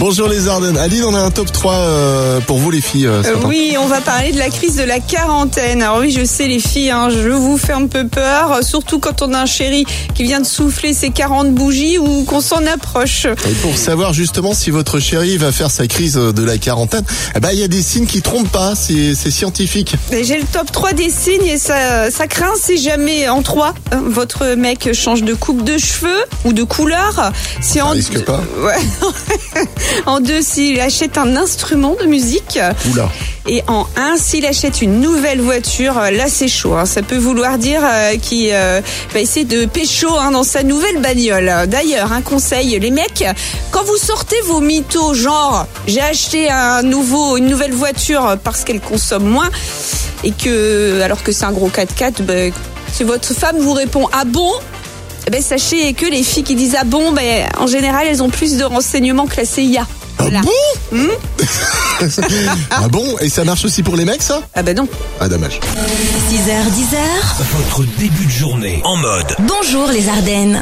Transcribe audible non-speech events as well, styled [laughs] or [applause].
Bonjour les Ardennes. Aline, on a un top 3 euh, pour vous les filles. euh, ce Euh, matin. oui, on va parler de la crise de la quarantaine. Alors oui, je sais les filles, hein, je vous fais un peu peur, surtout quand on a un chéri qui vient de souffler ses 40 bougies ou qu'on s'en approche. Et pour savoir justement si votre chéri va faire sa crise de la quarantaine, eh ben, il y a des signes qui trompent pas, c'est c'est scientifique. J'ai le top 3 des signes et ça, ça craint si jamais en 3, votre mec change de coupe de cheveux ou de couleur. Si en risque pas. [laughs] Ouais. En 2, s'il achète un instrument de musique. Oula. Et en 1, s'il achète une nouvelle voiture, euh, là c'est chaud. hein. Ça peut vouloir dire euh, qu'il euh, va essayer de pécho hein, dans sa nouvelle bagnole. D'ailleurs, un conseil, les mecs, quand vous sortez vos mythos, genre j'ai acheté un nouveau, une nouvelle voiture parce qu'elle consomme moins, et que alors que c'est un gros 4x4, ben, si votre femme vous répond ah bon? Ben, sachez que les filles qui disent ah bon, ben, en général, elles ont plus de renseignements que la CIA. Voilà. [laughs] Ah bon Et ça marche aussi pour les mecs ça Ah ben non. Ah dommage. 6h, 10h, Votre début de journée en mode bonjour les Ardennes.